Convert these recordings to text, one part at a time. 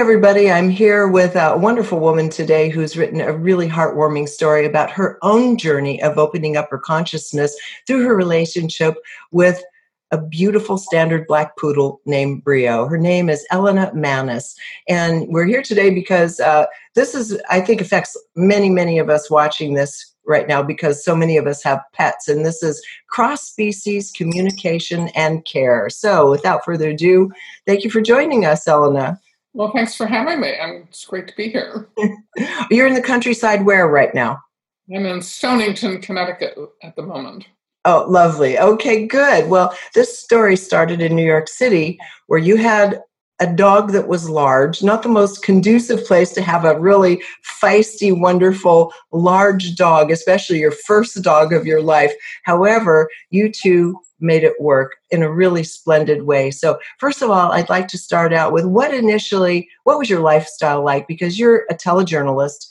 Everybody. I'm here with a wonderful woman today who's written a really heartwarming story about her own journey of opening up her consciousness through her relationship with a beautiful standard black poodle named Brio. Her name is Elena Mannes. And we're here today because uh, this is, I think, affects many, many of us watching this right now because so many of us have pets. And this is cross species communication and care. So without further ado, thank you for joining us, Elena. Well, thanks for having me. I'm, it's great to be here. You're in the countryside where right now? I'm in Stonington, Connecticut at the moment. Oh, lovely. Okay, good. Well, this story started in New York City where you had a dog that was large, not the most conducive place to have a really feisty, wonderful, large dog, especially your first dog of your life. However, you two made it work in a really splendid way. So, first of all, I'd like to start out with what initially, what was your lifestyle like? Because you're a telejournalist,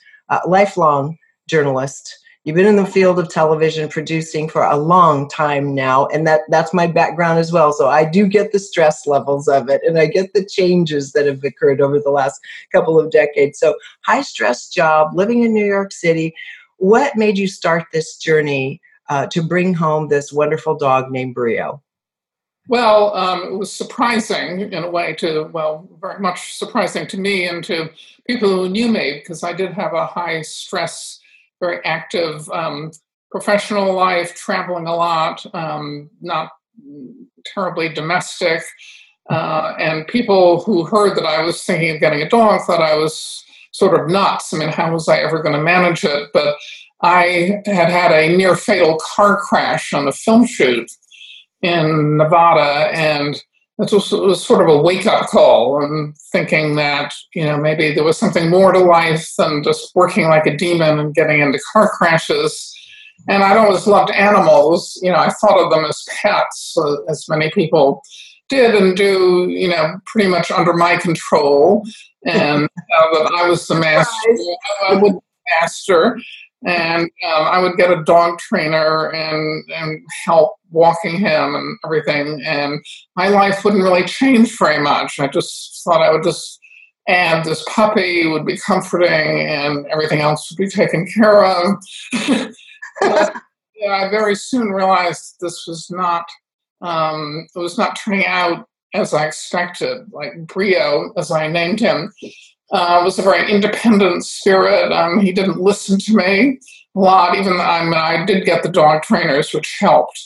lifelong journalist. You've been in the field of television producing for a long time now, and that, that's my background as well. So I do get the stress levels of it, and I get the changes that have occurred over the last couple of decades. So, high stress job, living in New York City. What made you start this journey uh, to bring home this wonderful dog named Brio? Well, um, it was surprising in a way to, well, very much surprising to me and to people who knew me because I did have a high stress very active um, professional life, traveling a lot, um, not terribly domestic. Uh, and people who heard that I was thinking of getting a dog thought I was sort of nuts. I mean, how was I ever going to manage it? But I had had a near fatal car crash on a film shoot in Nevada, and it was, it was sort of a wake up call and thinking that, you know, maybe there was something more to life than just working like a demon and getting into car crashes. And I'd always loved animals. You know, I thought of them as pets, uh, as many people did and do, you know, pretty much under my control. And uh, that I was the master, I would master and um, I would get a dog trainer and and help walking him and everything. And my life wouldn't really change very much. I just thought I would just add this puppy would be comforting, and everything else would be taken care of. but, yeah, I very soon realized this was not um, it was not turning out as I expected. Like Brio, as I named him, uh, was a very independent spirit. Um, he didn't listen to me a lot, even though I, mean, I did get the dog trainers, which helped.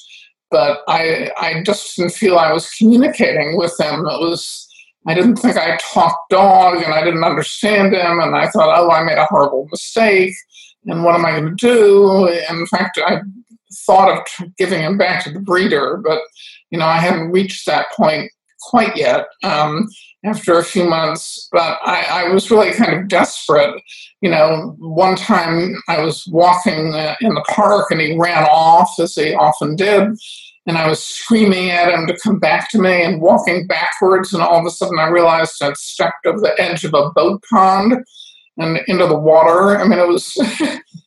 But I, I just didn't feel I was communicating with him. It was, I didn't think I talked dog and I didn't understand him. And I thought, oh, I made a horrible mistake. And what am I going to do? And in fact, I thought of giving him back to the breeder, but you know, I hadn't reached that point quite yet. Um, after a few months, but I, I, was really kind of desperate. You know, one time I was walking uh, in the park and he ran off, as he often did, and I was screaming at him to come back to me and walking backwards, and all of a sudden I realized I'd stepped over the edge of a boat pond and into the water. I mean, it was.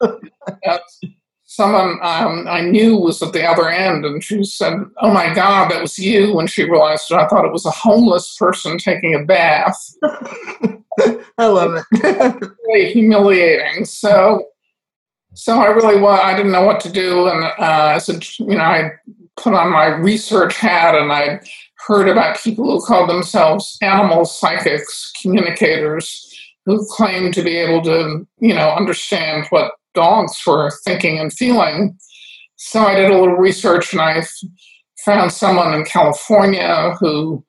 someone um, I knew was at the other end, and she said, "Oh my God, that was you!" When she realized it, I thought it was a homeless person taking a bath. I love it. really humiliating. So, so I really was. I didn't know what to do, and uh, I said, you know, I put on my research hat, and I heard about people who call themselves animal psychics, communicators, who claim to be able to, you know, understand what dogs for thinking and feeling. So I did a little research and I found someone in California who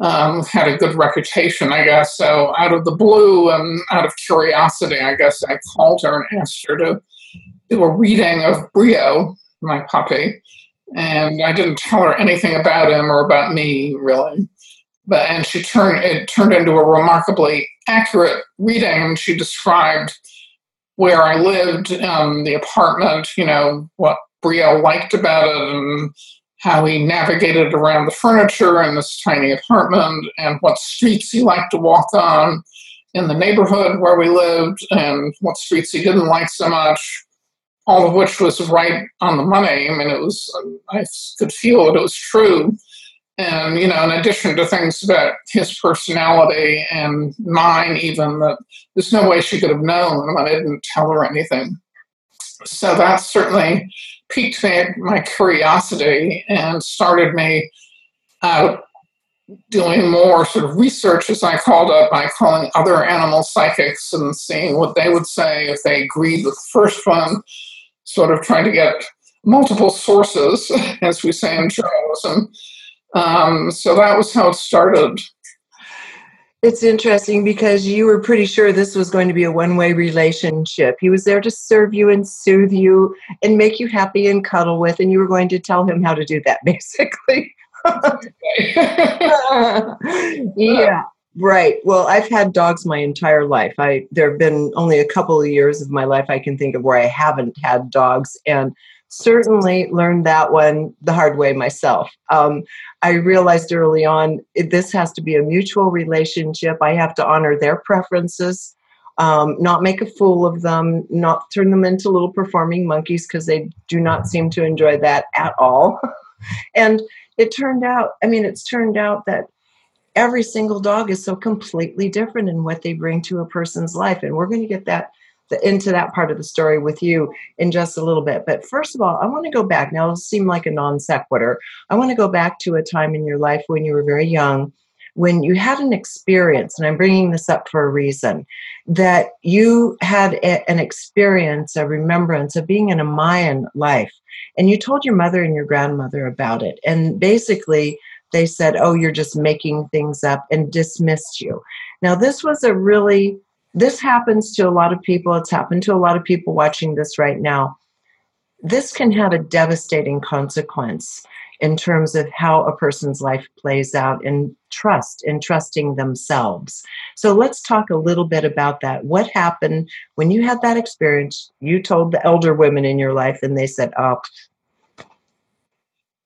um, had a good reputation, I guess. So out of the blue and out of curiosity, I guess I called her and asked her to do a reading of Brio, my puppy. And I didn't tell her anything about him or about me, really. But and she turned it turned into a remarkably accurate reading. She described where I lived, um, the apartment, you know, what Brio liked about it and how he navigated around the furniture in this tiny apartment and what streets he liked to walk on in the neighborhood where we lived and what streets he didn't like so much, all of which was right on the money. I mean, it was, I could feel that it was true. And you know in addition to things about his personality and mine even that there's no way she could have known i didn't tell her anything. So that certainly piqued my curiosity and started me out doing more sort of research as i called up by calling other animal psychics and seeing what they would say if they agreed with the first one. Sort of trying to get multiple sources as we say in journalism um, so that was how it started. It's interesting because you were pretty sure this was going to be a one way relationship. He was there to serve you and soothe you and make you happy and cuddle with, and you were going to tell him how to do that, basically. yeah. Right. Well, I've had dogs my entire life. I there have been only a couple of years of my life I can think of where I haven't had dogs, and certainly learned that one the hard way myself. Um, I realized early on it, this has to be a mutual relationship. I have to honor their preferences, um, not make a fool of them, not turn them into little performing monkeys because they do not seem to enjoy that at all. and it turned out, I mean, it's turned out that every single dog is so completely different in what they bring to a person's life. And we're going to get that the, into that part of the story with you in just a little bit. But first of all, I want to go back. Now, it'll seem like a non sequitur. I want to go back to a time in your life when you were very young, when you had an experience, and I'm bringing this up for a reason, that you had a, an experience, a remembrance of being in a Mayan life. And you told your mother and your grandmother about it. And basically, they said, Oh, you're just making things up and dismissed you. Now, this was a really this happens to a lot of people. It's happened to a lot of people watching this right now. This can have a devastating consequence in terms of how a person's life plays out in trust, in trusting themselves. So let's talk a little bit about that. What happened when you had that experience? You told the elder women in your life, and they said, oh.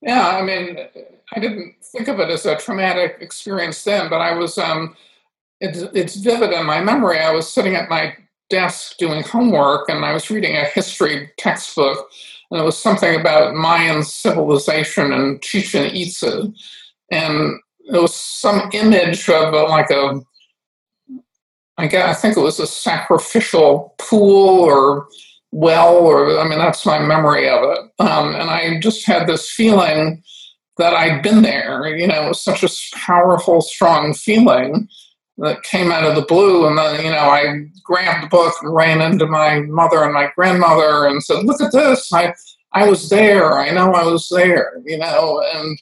Yeah, I mean, I didn't think of it as a traumatic experience then, but I was um, it's, it's vivid in my memory. I was sitting at my desk doing homework and I was reading a history textbook, and it was something about Mayan civilization and Chichen Itza. And there was some image of a, like a, I guess, I think it was a sacrificial pool or well, or I mean, that's my memory of it. Um, and I just had this feeling that I'd been there. You know, it was such a powerful, strong feeling that came out of the blue. And then, you know, I grabbed the book and ran into my mother and my grandmother and said, look at this. I, I was there. I know I was there, you know. And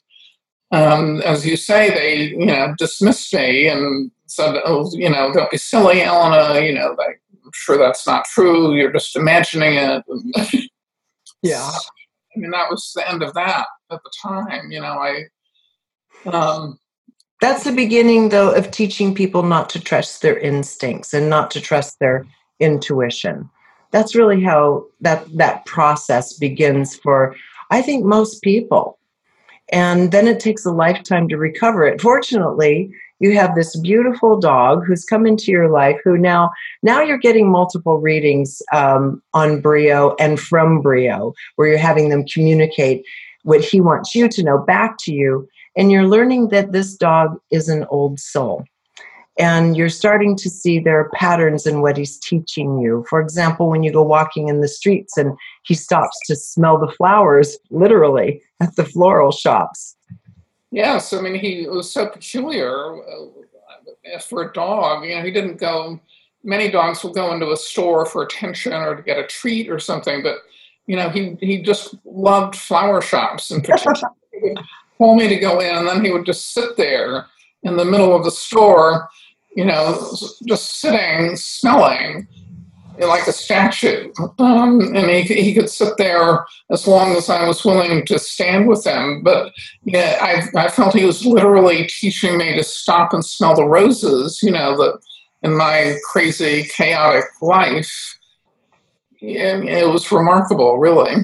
um, as you say, they, you know, dismissed me and said, oh, you know, don't be silly, Elena. You know, like, I'm sure that's not true. You're just imagining it. yeah. I mean, that was the end of that at the time. You know, I, um, that's the beginning, though, of teaching people not to trust their instincts and not to trust their intuition. That's really how that that process begins for I think most people. And then it takes a lifetime to recover it. Fortunately, you have this beautiful dog who's come into your life who now now you're getting multiple readings um, on brio and from brio where you're having them communicate what he wants you to know back to you and you're learning that this dog is an old soul. And you're starting to see there are patterns in what he's teaching you. For example, when you go walking in the streets and he stops to smell the flowers, literally, at the floral shops. Yes, I mean, he was so peculiar uh, for a dog. You know, he didn't go, many dogs will go into a store for attention or to get a treat or something, but, you know, he, he just loved flower shops in particular. pull me to go in, and then he would just sit there in the middle of the store, you know, just sitting, smelling like a statue. Um, and he, he could sit there as long as I was willing to stand with him. But yeah, I, I felt he was literally teaching me to stop and smell the roses, you know, that in my crazy, chaotic life. Yeah, it was remarkable, really.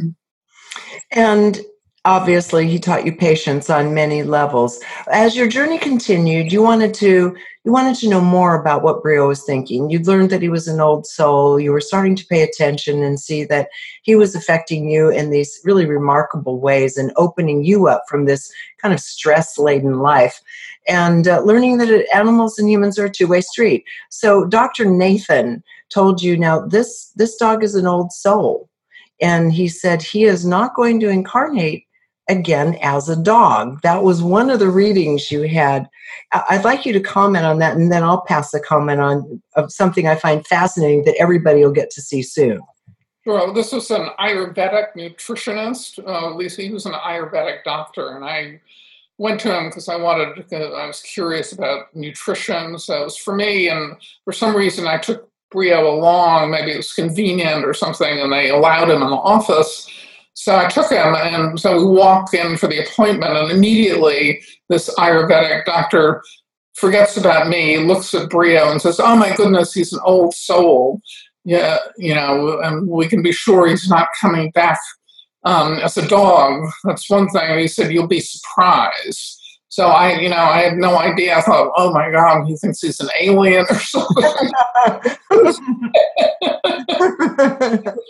And obviously he taught you patience on many levels. As your journey continued you wanted to you wanted to know more about what brio was thinking. You learned that he was an old soul. You were starting to pay attention and see that he was affecting you in these really remarkable ways and opening you up from this kind of stress laden life. And uh, learning that animals and humans are a two-way street. So dr nathan told you now this this dog is an old soul. And he said he is not going to incarnate again as a dog. That was one of the readings you had. I'd like you to comment on that, and then I'll pass the comment on of something I find fascinating that everybody will get to see soon. Well, this was an Ayurvedic nutritionist. Uh, least he was an Ayurvedic doctor, and I went to him because I wanted. To, I was curious about nutrition, so it was for me. And for some reason, I took Brio along. Maybe it was convenient or something, and they allowed him in the office so I took him, and so we walk in for the appointment, and immediately this Ayurvedic doctor forgets about me, looks at Brio, and says, "Oh my goodness, he's an old soul. Yeah, you know, and we can be sure he's not coming back um, as a dog. That's one thing." he said, "You'll be surprised." So I, you know, I had no idea. I thought, "Oh my God, he thinks he's an alien or something." I was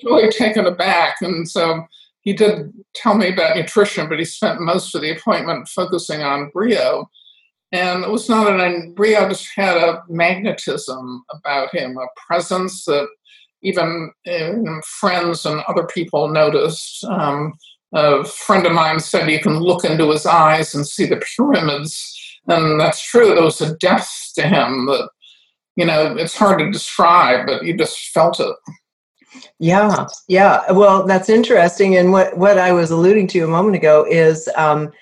really taken aback, and so he did tell me about nutrition, but he spent most of the appointment focusing on Brio. And it was not an, Brio just had a magnetism about him, a presence that even friends and other people noticed. Um, a friend of mine said you can look into his eyes and see the pyramids. And that's true. There was a depth to him that, you know, it's hard to describe, but you just felt it. Yeah, yeah. Well, that's interesting. And what, what I was alluding to a moment ago is um,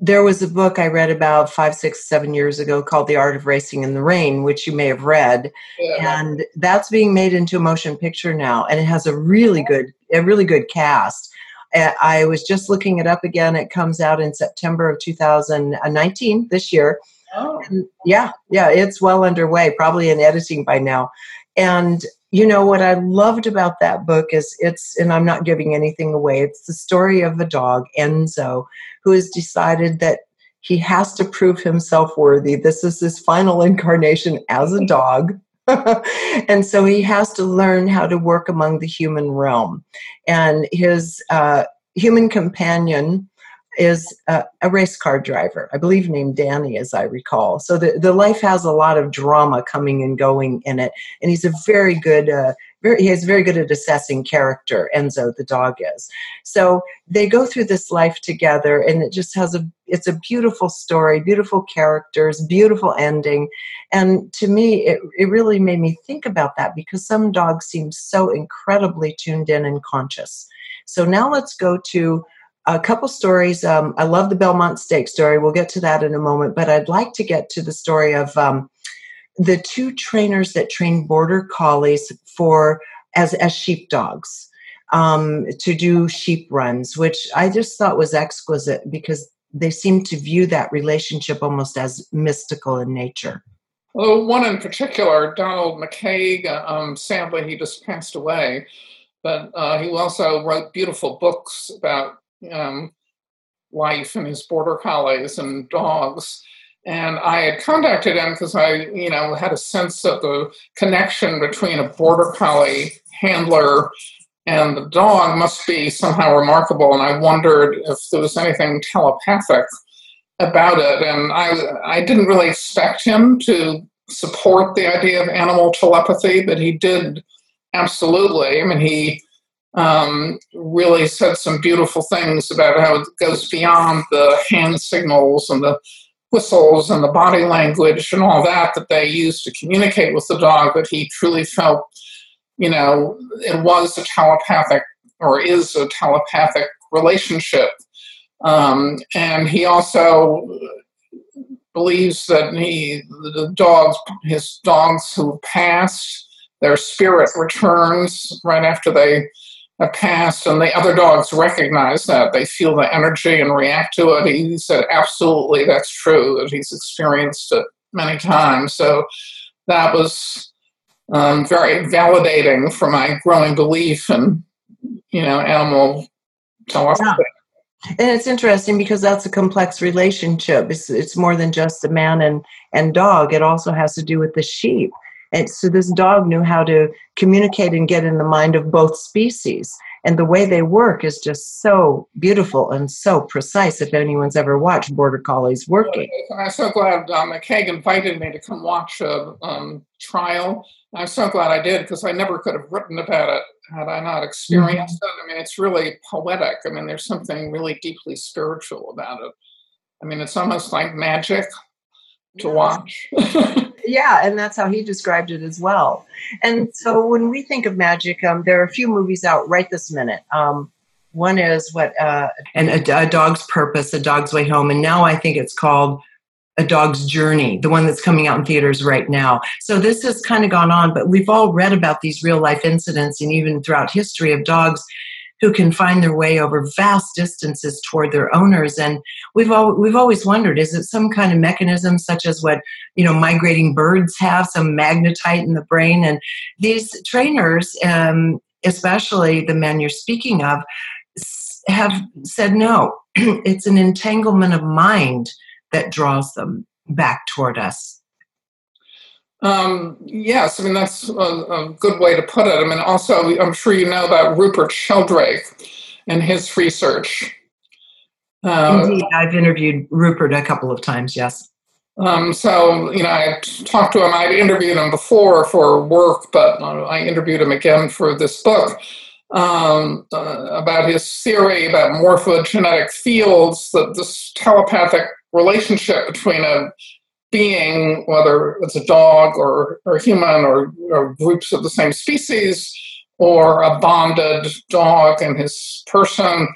there was a book I read about five, six, seven years ago called The Art of Racing in the Rain, which you may have read. Yeah. And that's being made into a motion picture now. And it has a really good, a really good cast. I was just looking it up again. It comes out in September of 2019, this year. Oh. yeah, yeah, it's well underway, probably in editing by now. And you know what I loved about that book is it's, and I'm not giving anything away, it's the story of a dog, Enzo, who has decided that he has to prove himself worthy. This is his final incarnation as a dog. and so he has to learn how to work among the human realm. And his uh, human companion is a, a, race car driver, I believe named Danny, as I recall. So the, the life has a lot of drama coming and going in it. And he's a very good, uh, very, he is very good at assessing character, Enzo, the dog is. So they go through this life together and it just has a, it's a beautiful story, beautiful characters, beautiful ending. And to me, it, it really made me think about that because some dogs seem so incredibly tuned in and conscious. So now let's go to a couple stories. Um, I love the Belmont Stakes story. We'll get to that in a moment, but I'd like to get to the story of um, the two trainers that train border collies for as as sheepdogs um, to do sheep runs, which I just thought was exquisite because they seem to view that relationship almost as mystical in nature. Well, one in particular, Donald McCaig, um, sadly he just passed away, but uh, he also wrote beautiful books about um, life and his border collies and dogs. And I had contacted him because I, you know, had a sense of the connection between a border collie handler and the dog must be somehow remarkable. And I wondered if there was anything telepathic about it. And I, I didn't really expect him to support the idea of animal telepathy, but he did absolutely. I mean, he um, really said some beautiful things about how it goes beyond the hand signals and the whistles and the body language and all that that they use to communicate with the dog, but he truly felt, you know, it was a telepathic or is a telepathic relationship. Um, and he also believes that he, the dogs, his dogs who passed, their spirit returns right after they a past, and the other dogs recognize that. They feel the energy and react to it. He said, absolutely, that's true, that he's experienced it many times. So that was um, very validating for my growing belief in, you know, animal telepathy. And it's interesting because that's a complex relationship. It's, it's more than just the man and, and dog. It also has to do with the sheep. And so this dog knew how to communicate and get in the mind of both species. And the way they work is just so beautiful and so precise. If anyone's ever watched Border Collies working, I'm so glad uh, McCaig invited me to come watch a um, trial. I'm so glad I did because I never could have written about it had I not experienced mm-hmm. it. I mean, it's really poetic. I mean, there's something really deeply spiritual about it. I mean, it's almost like magic to watch. yeah, and that's how he described it as well. And so when we think of magic, um, there are a few movies out right this minute. Um, one is what, uh, and a, a, Dog's Purpose, A Dog's Way Home, and now I think it's called A Dog's Journey, the one that's coming out in theaters right now. So this has kind of gone on, but we've all read about these real life incidents and even throughout history of dogs who can find their way over vast distances toward their owners. And we've all, we've always wondered: is it some kind of mechanism, such as what you know migrating birds have, some magnetite in the brain? And these trainers, um, especially the men you're speaking of, have said no. it's an entanglement of mind that draws them back toward us. Um, yes, I mean, that's a, a, good way to put it. I mean, also, I'm sure you know about Rupert Sheldrake and his research. Uh, Indeed, I've interviewed Rupert a couple of times, yes. Um, so, you know, I talked to him, I'd interviewed him before for work, but I interviewed him again for this book um, uh, about his theory about morphogenetic fields, that this telepathic relationship between a being, whether it's a dog or, or a human or, or groups of the same species, or a bonded dog and his person,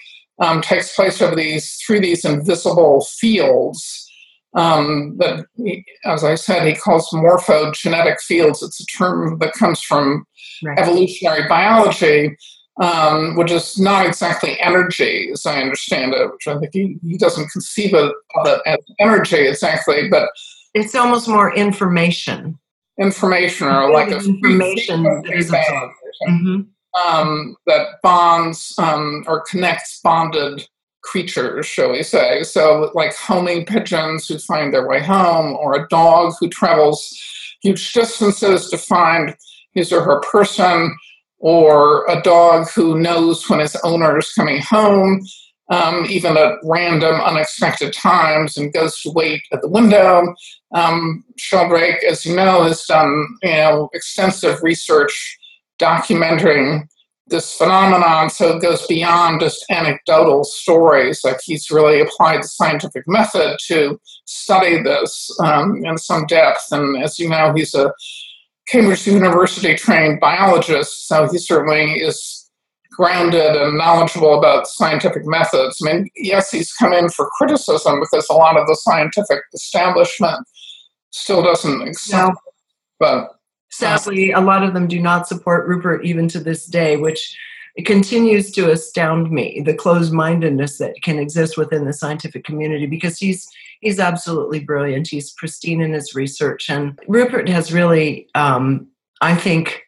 um, takes place over these through these invisible fields um, that, he, as I said, he calls morphogenetic fields. It's a term that comes from right. evolutionary biology, um, which is not exactly energy, as I understand it, which I think he, he doesn't conceive of it as energy exactly, but it's almost more information. Information or like a information that, mm-hmm. um, that bonds um, or connects bonded creatures, shall we say. So, like homing pigeons who find their way home, or a dog who travels huge distances to find his or her person, or a dog who knows when his owner is coming home um, even at random, unexpected times, and goes to wait at the window. Um, Sheldrake, as you know, has done you know extensive research documenting this phenomenon, so it goes beyond just anecdotal stories. Like he's really applied the scientific method to study this um, in some depth. And as you know, he's a Cambridge University trained biologist, so he certainly is grounded and knowledgeable about scientific methods. I mean, yes, he's come in for criticism because a lot of the scientific establishment still doesn't accept. No. But sadly, a lot of them do not support Rupert even to this day, which continues to astound me the closed-mindedness that can exist within the scientific community because he's he's absolutely brilliant he's pristine in his research and rupert has really um, i think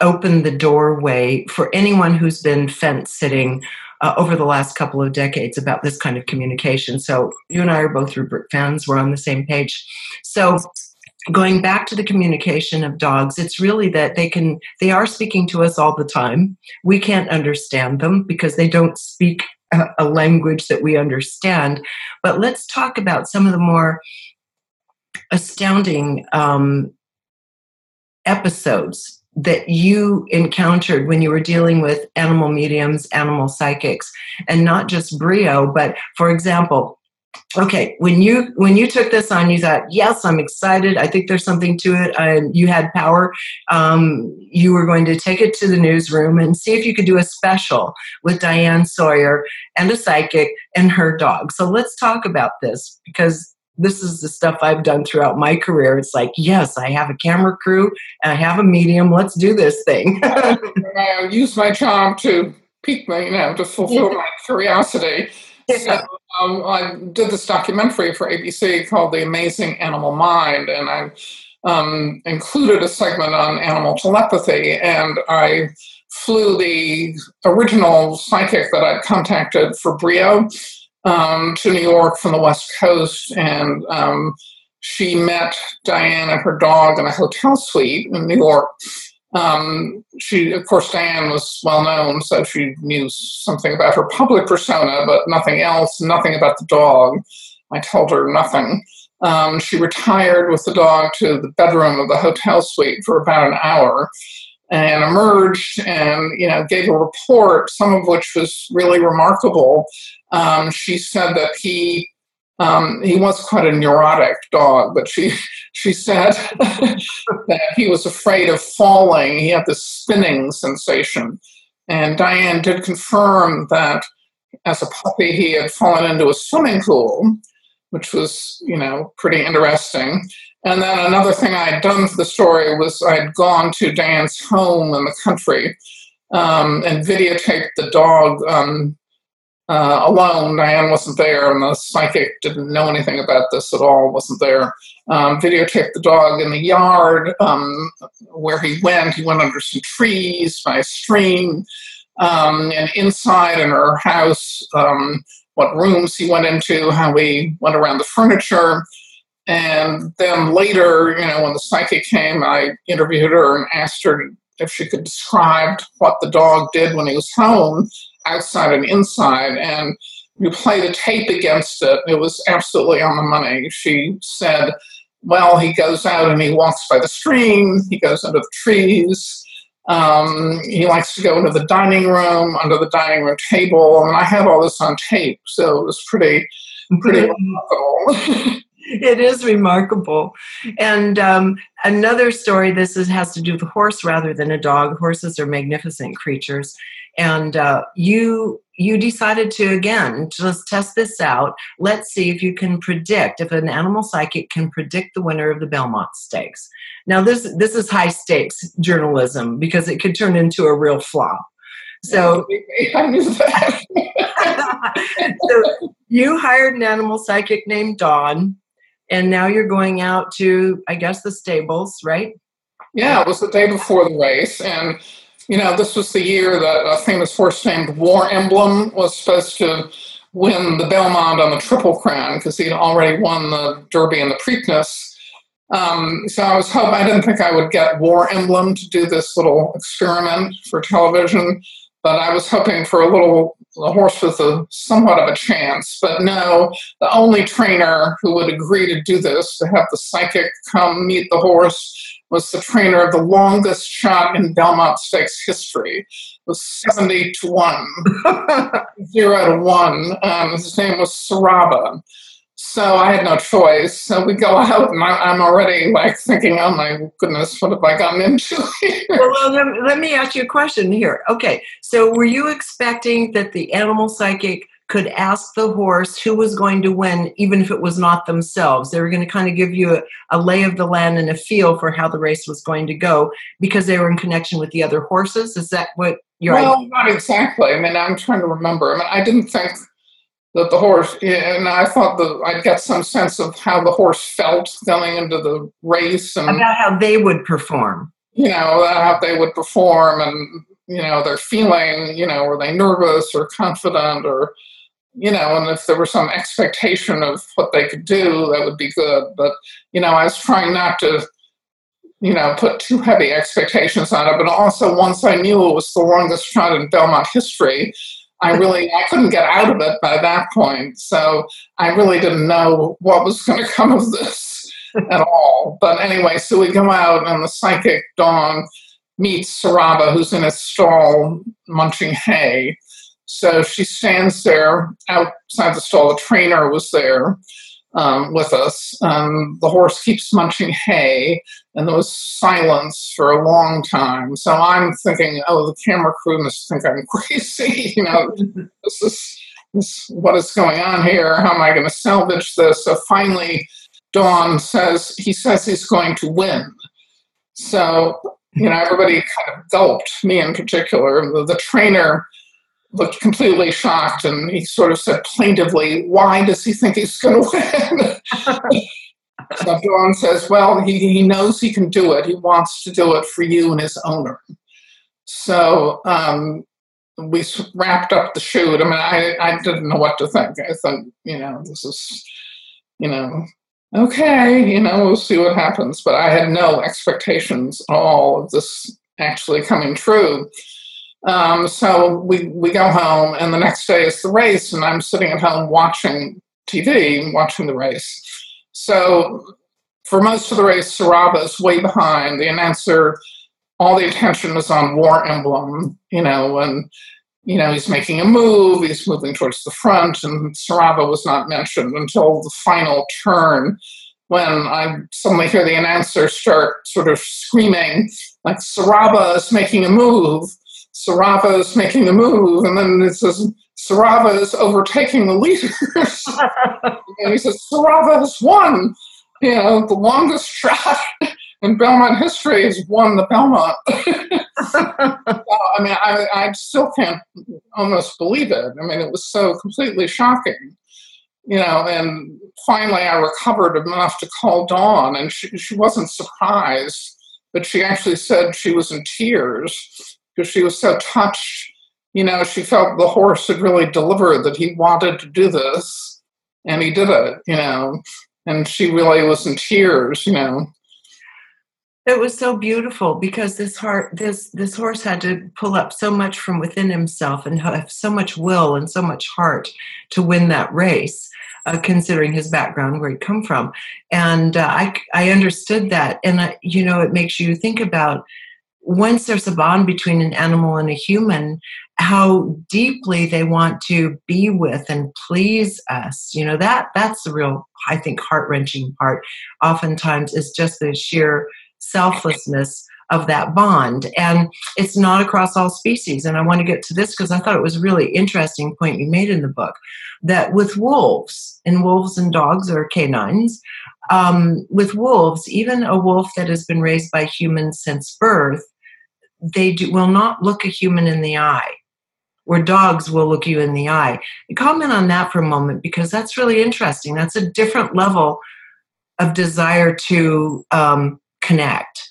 opened the doorway for anyone who's been fence sitting uh, over the last couple of decades about this kind of communication. So you and I are both Rupert fans. We're on the same page. So going back to the communication of dogs it's really that they can they are speaking to us all the time we can't understand them because they don't speak a, a language that we understand but let's talk about some of the more astounding um, episodes that you encountered when you were dealing with animal mediums, animal psychics, and not just Brio, but for example, okay, when you when you took this on, you thought, yes, I'm excited. I think there's something to it, and you had power. Um, you were going to take it to the newsroom and see if you could do a special with Diane Sawyer and a psychic and her dog. So let's talk about this because this is the stuff I've done throughout my career. It's like, yes, I have a camera crew and I have a medium. Let's do this thing. I use my charm to pique me, you know, to fulfill my curiosity. So um, I did this documentary for ABC called The Amazing Animal Mind, and I um, included a segment on animal telepathy, and I flew the original psychic that I'd contacted for Brio um, to New York from the West Coast, and um, she met Diane and her dog in a hotel suite in New York. Um, she, of course, Diane was well known, so she knew something about her public persona, but nothing else, nothing about the dog. I told her nothing. Um, she retired with the dog to the bedroom of the hotel suite for about an hour and emerged and you know gave a report some of which was really remarkable um, she said that he um, he was quite a neurotic dog, but she she said that he was afraid of falling. He had this spinning sensation, and Diane did confirm that as a puppy he had fallen into a swimming pool, which was you know pretty interesting. And then another thing I had done for the story was I had gone to Diane's home in the country um, and videotaped the dog um, uh, alone. Diane wasn't there, and the psychic didn't know anything about this at all, wasn't there. Um, videotaped the dog in the yard um, where he went. He went under some trees by a stream, um, and inside in her house, um, what rooms he went into, how he went around the furniture. And then later, you know, when the psychic came, I interviewed her and asked her if she could describe what the dog did when he was home outside and inside, and you play the tape against it. It was absolutely on the money. She said, Well, he goes out and he walks by the stream, he goes under the trees. Um, he likes to go into the dining room, under the dining room table, and I had all this on tape, so it was pretty, pretty remarkable. it is remarkable. And um, another story. This is, has to do with a horse rather than a dog. Horses are magnificent creatures, and uh, you you decided to again just test this out let's see if you can predict if an animal psychic can predict the winner of the belmont stakes now this this is high stakes journalism because it could turn into a real flop so, so you hired an animal psychic named dawn and now you're going out to i guess the stables right? Yeah it was the day before the race. And you know, this was the year that a famous horse named War Emblem was supposed to win the Belmont on the Triple Crown because he'd already won the Derby and the Preakness. Um, so I was hoping, I didn't think I would get War Emblem to do this little experiment for television, but I was hoping for a little a horse with a somewhat of a chance. But no, the only trainer who would agree to do this, to have the psychic come meet the horse, was the trainer of the longest shot in Belmont Stakes history. It was 70 to 1, 0 to 1. Um, his name was Sarava. So I had no choice. So we go out, and I, am already like thinking, "Oh my goodness, what have I gotten into?" well, well let, let me ask you a question here. Okay, so were you expecting that the animal psychic could ask the horse who was going to win, even if it was not themselves. They were going to kind of give you a, a, lay of the land and a feel for how the race was going to go because they were in connection with the other horses. Is that what you're? Well, idea? not exactly. I mean, I'm trying to remember. I mean, I didn't think that the horse, and I thought that I'd get some sense of how the horse felt going into the race and about how they would perform. You know, how they would perform and you know their feeling. You know, were they nervous or confident or you know, and if there were some expectation of what they could do, that would be good. But, you know, I was trying not to, you know, put too heavy expectations on it. But also, once I knew it was the longest shot in Belmont history, I really I couldn't get out of it by that point. So I really didn't know what was going to come of this at all. But anyway, so we go out, and the psychic Dawn meets Sarava, who's in a stall munching hay so she stands there outside the stall. The trainer was there um, with us. Um, the horse keeps munching hay, and there was silence for a long time. So I'm thinking, oh, the camera crew must think I'm crazy. you know, this is this, what is going on here? How am I going to salvage this? So finally, Dawn says he says he's going to win. So you know, everybody kind of gulped, me in particular. The, the trainer looked completely shocked and he sort of said plaintively, Why does he think he's going to win? so Dawn says, Well, he, he knows he can do it. He wants to do it for you and his owner. So um, we wrapped up the shoot. I mean, I, I didn't know what to think. I thought, you know, this is, you know, okay, you know, we'll see what happens. But I had no expectations at all of this actually coming true. Um, so we, we go home, and the next day is the race, and I'm sitting at home watching TV, watching the race. So for most of the race, Sarava is way behind. The announcer, all the attention is on War Emblem, you know, and you know he's making a move, he's moving towards the front, and Sarava was not mentioned until the final turn when I suddenly hear the announcer start sort of screaming like Sarava is making a move, Sarava is making a move, and then it says Sarava is overtaking the leaders. and he says Sarava has won. You know, the longest shot in Belmont history has won the Belmont. I mean, I, I still can't almost believe it. I mean, it was so completely shocking you know, and finally I recovered enough to call Dawn, and she, she wasn't surprised, but she actually said she was in tears because she was so touched. You know, she felt the horse had really delivered that he wanted to do this, and he did it, you know, and she really was in tears, you know. It was so beautiful because this heart, this this horse had to pull up so much from within himself and have so much will and so much heart to win that race uh, considering his background, where he'd come from. And uh, I, I understood that. And, uh, you know, it makes you think about once there's a bond between an animal and a human, how deeply they want to be with and please us. You know, that that's the real, I think, heart wrenching part. Oftentimes is just the sheer selflessness of that bond. And it's not across all species. And I want to get to this because I thought it was really interesting point you made in the book that with wolves, and wolves and dogs are canines, um, with wolves, even a wolf that has been raised by humans since birth, they do, will not look a human in the eye where dogs will look you in the eye. Comment on that for a moment because that's really interesting. That's a different level of desire to um, connect.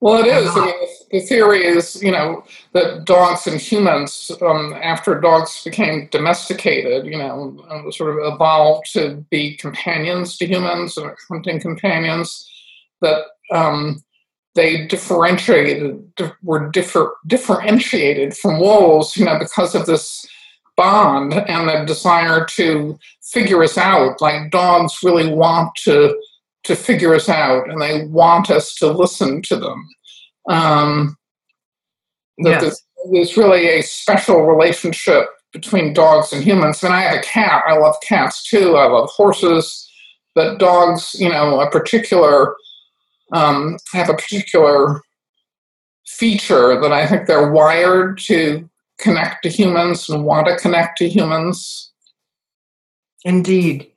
Well, it is. I mean, the theory is, you know, that dogs and humans, um, after dogs became domesticated, you know, sort of evolved to be companions to humans and hunting companions, that um, they differentiated, were differ, differentiated from wolves, you know, because of this bond and the desire to figure us out. Like dogs really want to to figure us out and they want us to listen to them. Um, that yes. there's, there's really a special relationship between dogs and humans. And I have a cat. I love cats too. I love horses. But dogs, you know, a particular um, have a particular feature that I think they're wired to connect to humans and want to connect to humans. Indeed,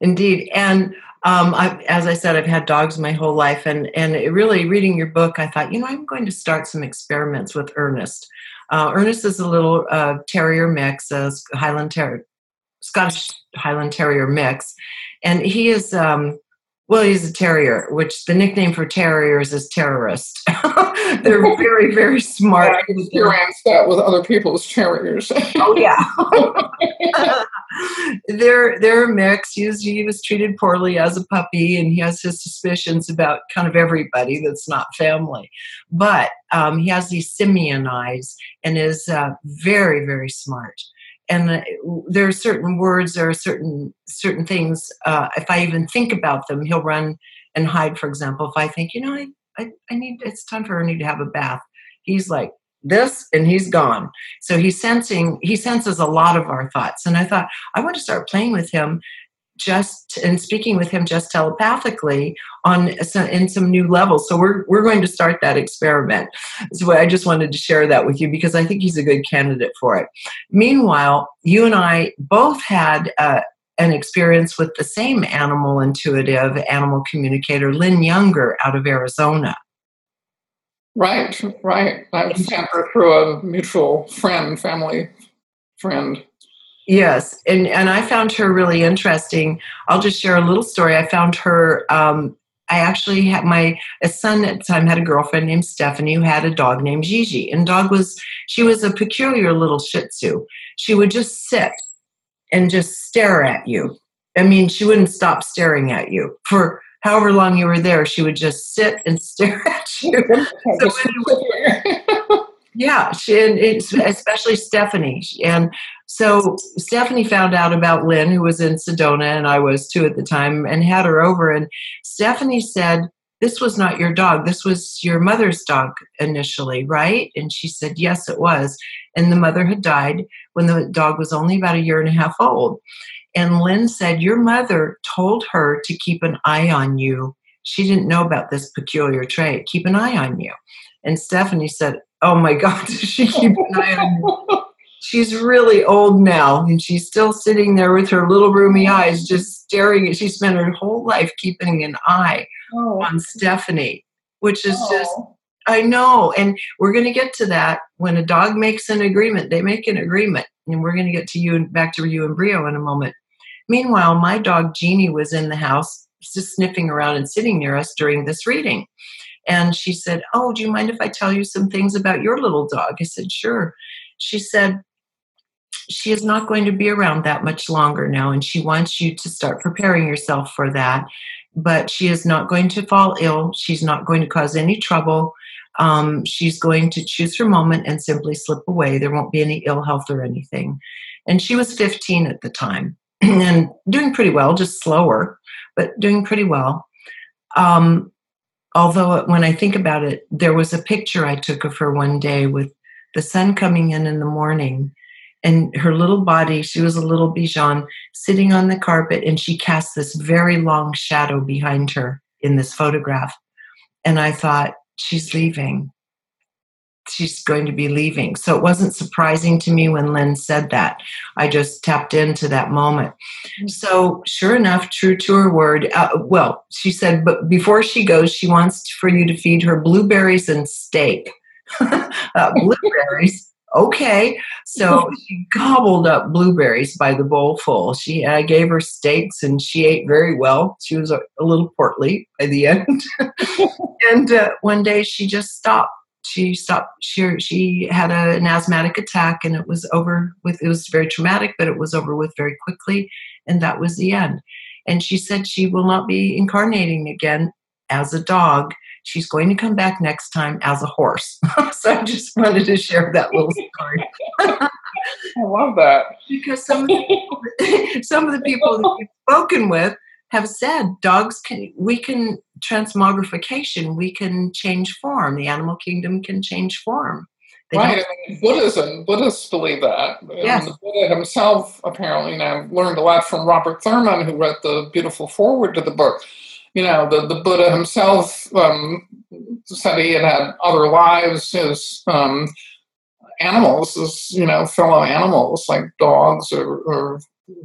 indeed, and um, I, as I said, I've had dogs my whole life, and and really reading your book, I thought, you know, I'm going to start some experiments with Ernest. Uh, Ernest is a little uh, terrier mix, a Highland Terrier, Scottish Highland Terrier mix, and he is um, well, he's a terrier, which the nickname for terriers is terrorist. They're very, very smart. I experience that with other people's terriers. oh yeah, they're they're mixed. He's, he was treated poorly as a puppy, and he has his suspicions about kind of everybody that's not family. But um, he has these simian eyes and is uh, very, very smart and there are certain words there are certain certain things uh, if i even think about them he'll run and hide for example if i think you know i i, I need it's time for ernie to have a bath. He's like this and he's gone. So he's sensing he senses a lot of our thoughts and i thought i want to start playing with him just and speaking with him just telepathically on some, in some new levels. So we're we're going to start that experiment. So I just wanted to share that with you because I think he's a good candidate for it. Meanwhile, you and I both had. Uh, an experience with the same animal intuitive animal communicator, Lynn Younger, out of Arizona. Right, right. I sent her through a mutual friend, family friend. Yes, and and I found her really interesting. I'll just share a little story. I found her um, I actually had my a son at the time had a girlfriend named Stephanie who had a dog named Gigi. And dog was she was a peculiar little Shih Tzu. She would just sit and just stare at you. I mean, she wouldn't stop staring at you for however long you were there. She would just sit and stare at you. so anyway, yeah, she and especially Stephanie. And so Stephanie found out about Lynn, who was in Sedona, and I was too at the time, and had her over. And Stephanie said, This was not your dog. This was your mother's dog initially, right? And she said, Yes, it was. And the mother had died when the dog was only about a year and a half old. And Lynn said, Your mother told her to keep an eye on you. She didn't know about this peculiar trait. Keep an eye on you. And Stephanie said, oh my God, does she keep an eye on me? She's really old now, and she's still sitting there with her little rheumy eyes, just staring at. She spent her whole life keeping an eye oh. on Stephanie, which is oh. just I know, and we're going to get to that when a dog makes an agreement. They make an agreement, and we're going to get to you and back to you and Brio in a moment. Meanwhile, my dog Jeannie was in the house, just sniffing around and sitting near us during this reading. And she said, Oh, do you mind if I tell you some things about your little dog? I said, Sure. She said, She is not going to be around that much longer now, and she wants you to start preparing yourself for that. But she is not going to fall ill. She's not going to cause any trouble. Um, she's going to choose her moment and simply slip away. There won't be any ill health or anything. And she was 15 at the time and doing pretty well, just slower, but doing pretty well. Um, although when I think about it, there was a picture I took of her one day with the sun coming in in the morning and her little body, she was a little Bichon, sitting on the carpet, and she cast this very long shadow behind her in this photograph. And I thought, she's leaving she's going to be leaving. So it wasn't surprising to me when Lynn said that. I just tapped into that moment. Mm-hmm. So, sure enough, true to her word, uh, well, she said, but before she goes, she wants for you to feed her blueberries and steak. uh, blueberries. Okay, so she gobbled up blueberries by the bowl full. She, I gave her steaks, and she ate very well. She was a, a little portly by the end. and uh, one day she just stopped she stopped she she had a, an asthmatic attack and it was over with it was very traumatic but it was over with very quickly and that was the end and she said she will not be incarnating again as a dog she's going to come back next time as a horse. So i just wanted to share that little story. I love that. Because some of the, some of the people that you've spoken with have said dogs can we can transmogrification we can change form. The animal kingdom can change form. They right buddhism buddhists believe that. Yes. and the buddha himself apparently and i've learned a lot from robert thurman who wrote the beautiful foreword to the book you know the, the buddha himself um, said he had had other lives as um, animals as you know fellow animals like dogs or, or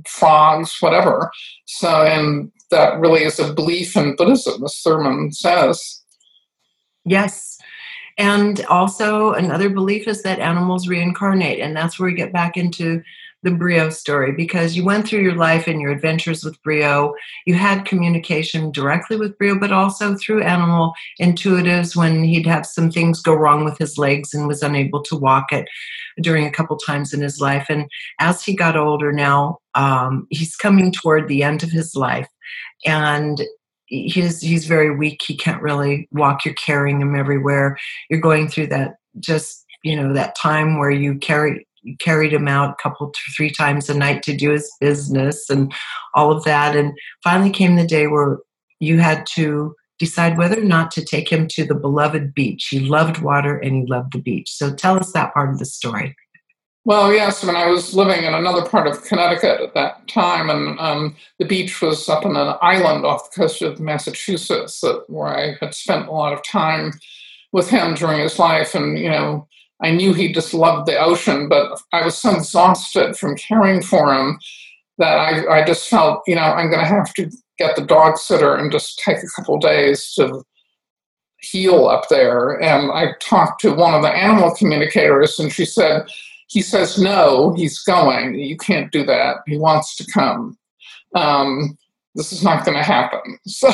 frogs whatever so and that really is a belief in Buddhism, as Thurman says. Yes. And also, another belief is that animals reincarnate. And that's where we get back into the Brio story because you went through your life and your adventures with Brio. You had communication directly with Brio, but also through animal intuitives when he'd have some things go wrong with his legs and was unable to walk it during a couple times in his life. And as he got older now, um, he's coming toward the end of his life and he's he's very weak he can't really walk you're carrying him everywhere you're going through that just you know that time where you carry carried him out a couple to three times a night to do his business and all of that and finally came the day where you had to decide whether or not to take him to the beloved beach he loved water and he loved the beach so tell us that part of the story well, yes. When I was living in another part of Connecticut at that time, and um, the beach was up on an island off the coast of Massachusetts, where I had spent a lot of time with him during his life. And, you know, I knew he just loved the ocean, but I was so exhausted from caring for him that I, I just felt, you know, I'm going to have to get the dog sitter and just take a couple days to heal up there. And I talked to one of the animal communicators, and she said, he says no he's going you can't do that he wants to come um, this is not going to happen so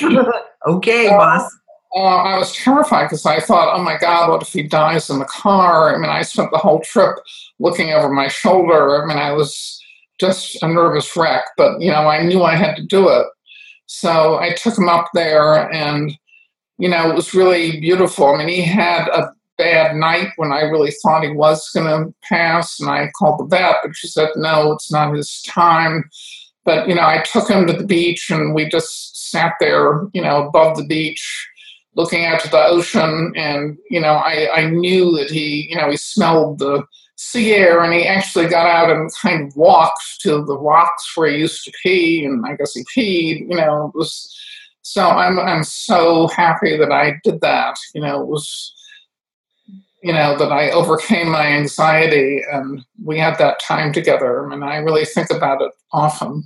Okay, uh, boss. Uh, I was terrified because I thought, oh my God, what if he dies in the car? I mean, I spent the whole trip looking over my shoulder. I mean, I was just a nervous wreck, but you know, I knew I had to do it. So I took him up there, and you know, it was really beautiful. I mean, he had a bad night when I really thought he was going to pass, and I called the vet, but she said, no, it's not his time. But you know, I took him to the beach, and we just sat there, you know, above the beach looking out to the ocean and you know I, I knew that he you know he smelled the sea air and he actually got out and kind of walked to the rocks where he used to pee and I guess he peed, you know, it was so I'm I'm so happy that I did that. You know, it was you know, that I overcame my anxiety and we had that time together. and I really think about it often.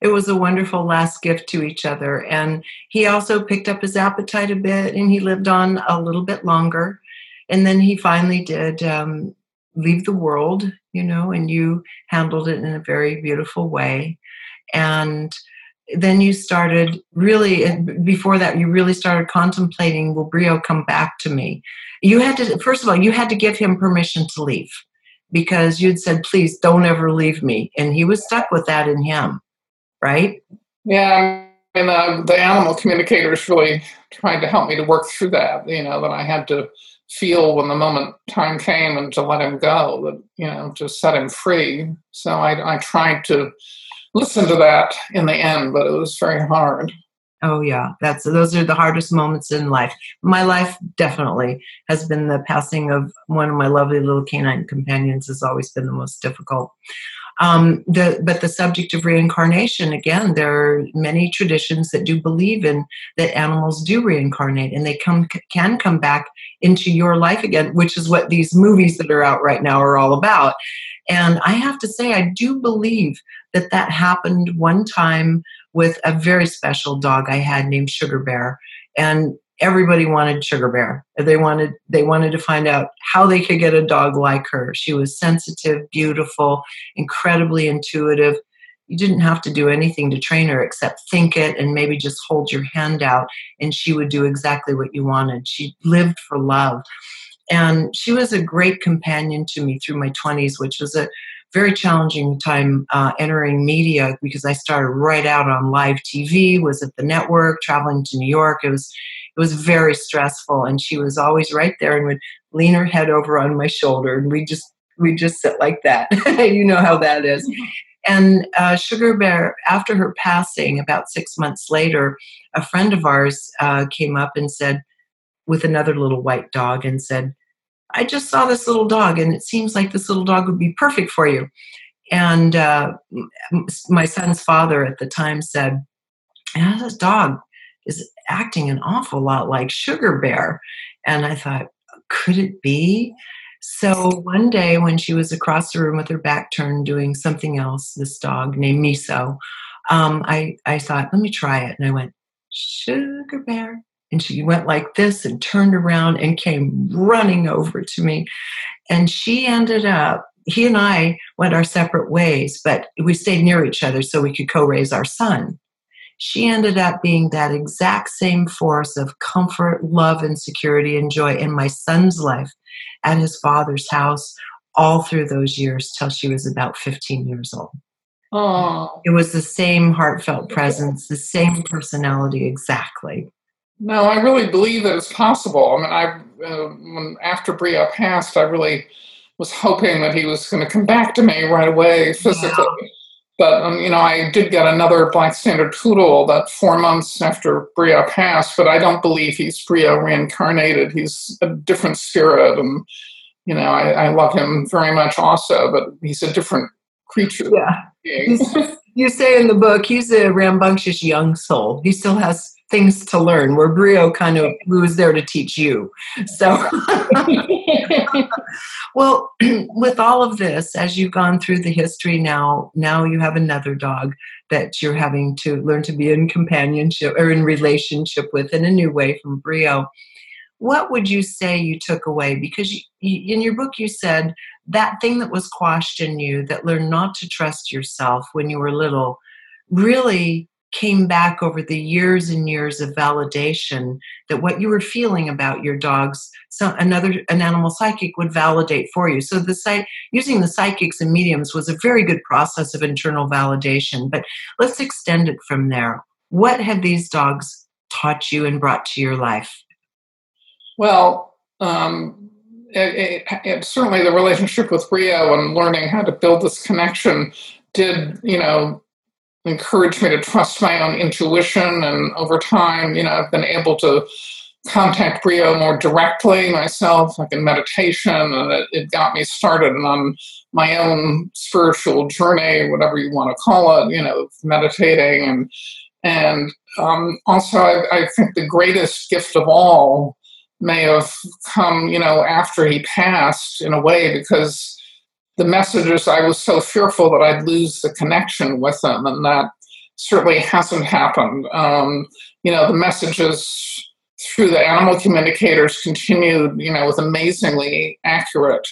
It was a wonderful last gift to each other. And he also picked up his appetite a bit and he lived on a little bit longer. And then he finally did um, leave the world, you know, and you handled it in a very beautiful way. And then you started really, before that, you really started contemplating will Brio come back to me? You had to, first of all, you had to give him permission to leave because you'd said, please don't ever leave me. And he was stuck with that in him, right? Yeah. And uh, the animal communicator is really trying to help me to work through that, you know, that I had to feel when the moment time came and to let him go, that, you know, to set him free. So I, I tried to listen to that in the end, but it was very hard. Oh yeah, that's those are the hardest moments in life. My life definitely has been the passing of one of my lovely little canine companions has always been the most difficult. Um, the, but the subject of reincarnation, again, there are many traditions that do believe in that animals do reincarnate and they come can come back into your life again, which is what these movies that are out right now are all about. And I have to say, I do believe that that happened one time with a very special dog I had named Sugar Bear. And everybody wanted sugar bear. They wanted they wanted to find out how they could get a dog like her. She was sensitive beautiful incredibly intuitive. You didn't have to do anything to train her except think it and maybe just hold your hand out and she would do exactly what you wanted. She lived for love. And she was a great companion to me through my 20s which was a very challenging time uh, entering media because I started right out on live TV, was at the network, traveling to New York. It was it was very stressful and she was always right there and would lean her head over on my shoulder and we just we just sit like that. You know how that is. And uh, sugar bear after her passing about six months later a friend of ours uh, came up and said with another little white dog and said i just saw this little dog and it seems like this little dog would be perfect for you and uh, my son's father at the time said yeah, this dog is acting an awful lot like Sugar Bear. And I thought, could it be? So one day when she was across the room with her back turned doing something else, this dog named Miso, um, I, I thought, let me try it. And I went, Sugar Bear. And she went like this and turned around and came running over to me. And she ended up, he and I went our separate ways, but we stayed near each other so we could co raise our son she ended up being that exact same force of comfort, love, and security and joy in my son's life at his father's house all through those years till she was about 15 years old. Oh. It was the same heartfelt presence, the same personality exactly. No, I really believe that it's possible. I mean, I uh, when after Brio passed, I really was hoping that he was going to come back to me right away physically. Yeah. But um, you know, I did get another black standard poodle about four months after Brio passed. But I don't believe he's Brio reincarnated. He's a different spirit, and you know, I, I love him very much also. But he's a different creature. Yeah. you say in the book he's a rambunctious young soul. He still has things to learn where brio kind of was there to teach you. So well with all of this as you've gone through the history now now you have another dog that you're having to learn to be in companionship or in relationship with in a new way from brio. What would you say you took away? Because you, in your book you said that thing that was quashed in you that learned not to trust yourself when you were little really came back over the years and years of validation that what you were feeling about your dogs so another an animal psychic would validate for you. So the site using the psychics and mediums was a very good process of internal validation but let's extend it from there. What have these dogs taught you and brought to your life? Well um, it, it, it, certainly the relationship with Brio and learning how to build this connection did you know encouraged me to trust my own intuition. And over time, you know, I've been able to contact Brio more directly myself, like in meditation, and it, it got me started on my own spiritual journey, whatever you want to call it, you know, meditating and and um, also I, I think the greatest gift of all may have come, you know, after he passed in a way because the messages, I was so fearful that I'd lose the connection with them, and that certainly hasn't happened. Um, you know, the messages through the animal communicators continued, you know, with amazingly accurate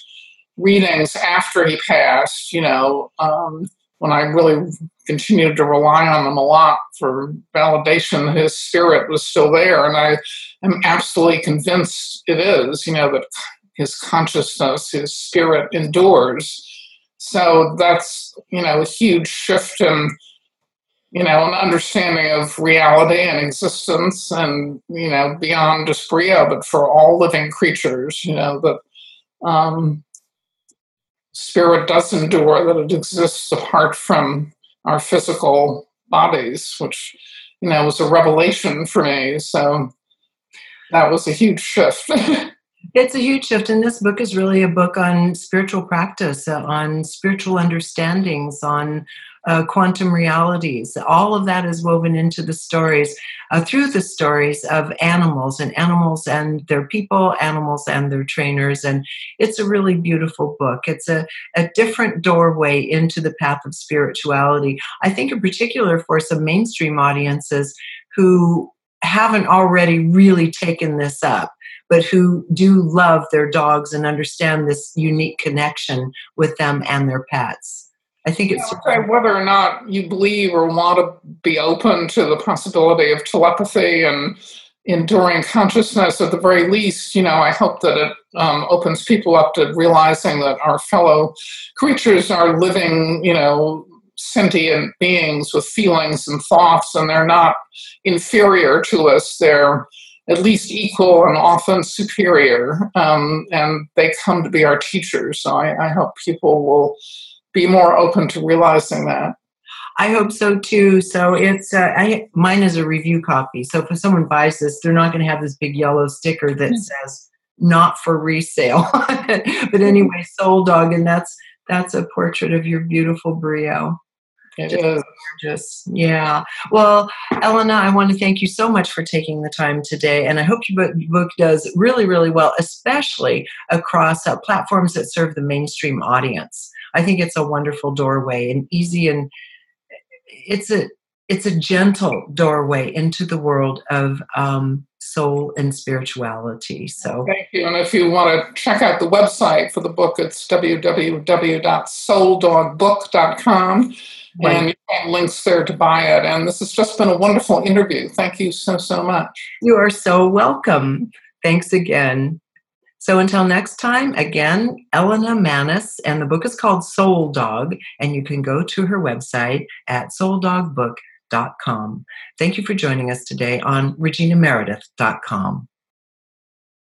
readings after he passed, you know, um, when I really continued to rely on them a lot for validation, that his spirit was still there. And I am absolutely convinced it is, you know, that his consciousness, his spirit endures. So that's, you know, a huge shift in, you know, an understanding of reality and existence and, you know, beyond just Brio, but for all living creatures, you know, that um, spirit does endure, that it exists apart from our physical bodies, which, you know, was a revelation for me. So that was a huge shift. It's a huge shift, and this book is really a book on spiritual practice, uh, on spiritual understandings, on uh, quantum realities. All of that is woven into the stories uh, through the stories of animals and animals and their people, animals and their trainers. And it's a really beautiful book. It's a, a different doorway into the path of spirituality. I think, in particular, for some mainstream audiences who haven't already really taken this up but who do love their dogs and understand this unique connection with them and their pets. I think it's okay, whether or not you believe or want to be open to the possibility of telepathy and enduring consciousness. At the very least, you know, I hope that it um, opens people up to realizing that our fellow creatures are living, you know, sentient beings with feelings and thoughts, and they're not inferior to us. They're at least equal and often superior, um, and they come to be our teachers. So I, I hope people will be more open to realizing that. I hope so too. So it's uh, I mine is a review copy. So if someone buys this, they're not going to have this big yellow sticker that mm-hmm. says "not for resale." but anyway, Soul Dog, and that's that's a portrait of your beautiful Brio. It is. Gorgeous. Yeah. Well, Elena, I want to thank you so much for taking the time today. And I hope your book does really, really well, especially across uh, platforms that serve the mainstream audience. I think it's a wonderful doorway and easy and it's a it's a gentle doorway into the world of um, soul and spirituality. So thank you. And if you want to check out the website for the book, it's www.souldogbook.com. Right. And you have links there to buy it. And this has just been a wonderful interview. Thank you so, so much. You are so welcome. Thanks again. So until next time, again, Elena Mannes, and the book is called Soul Dog, and you can go to her website at souldogbook.com. Thank you for joining us today on reginameredith.com.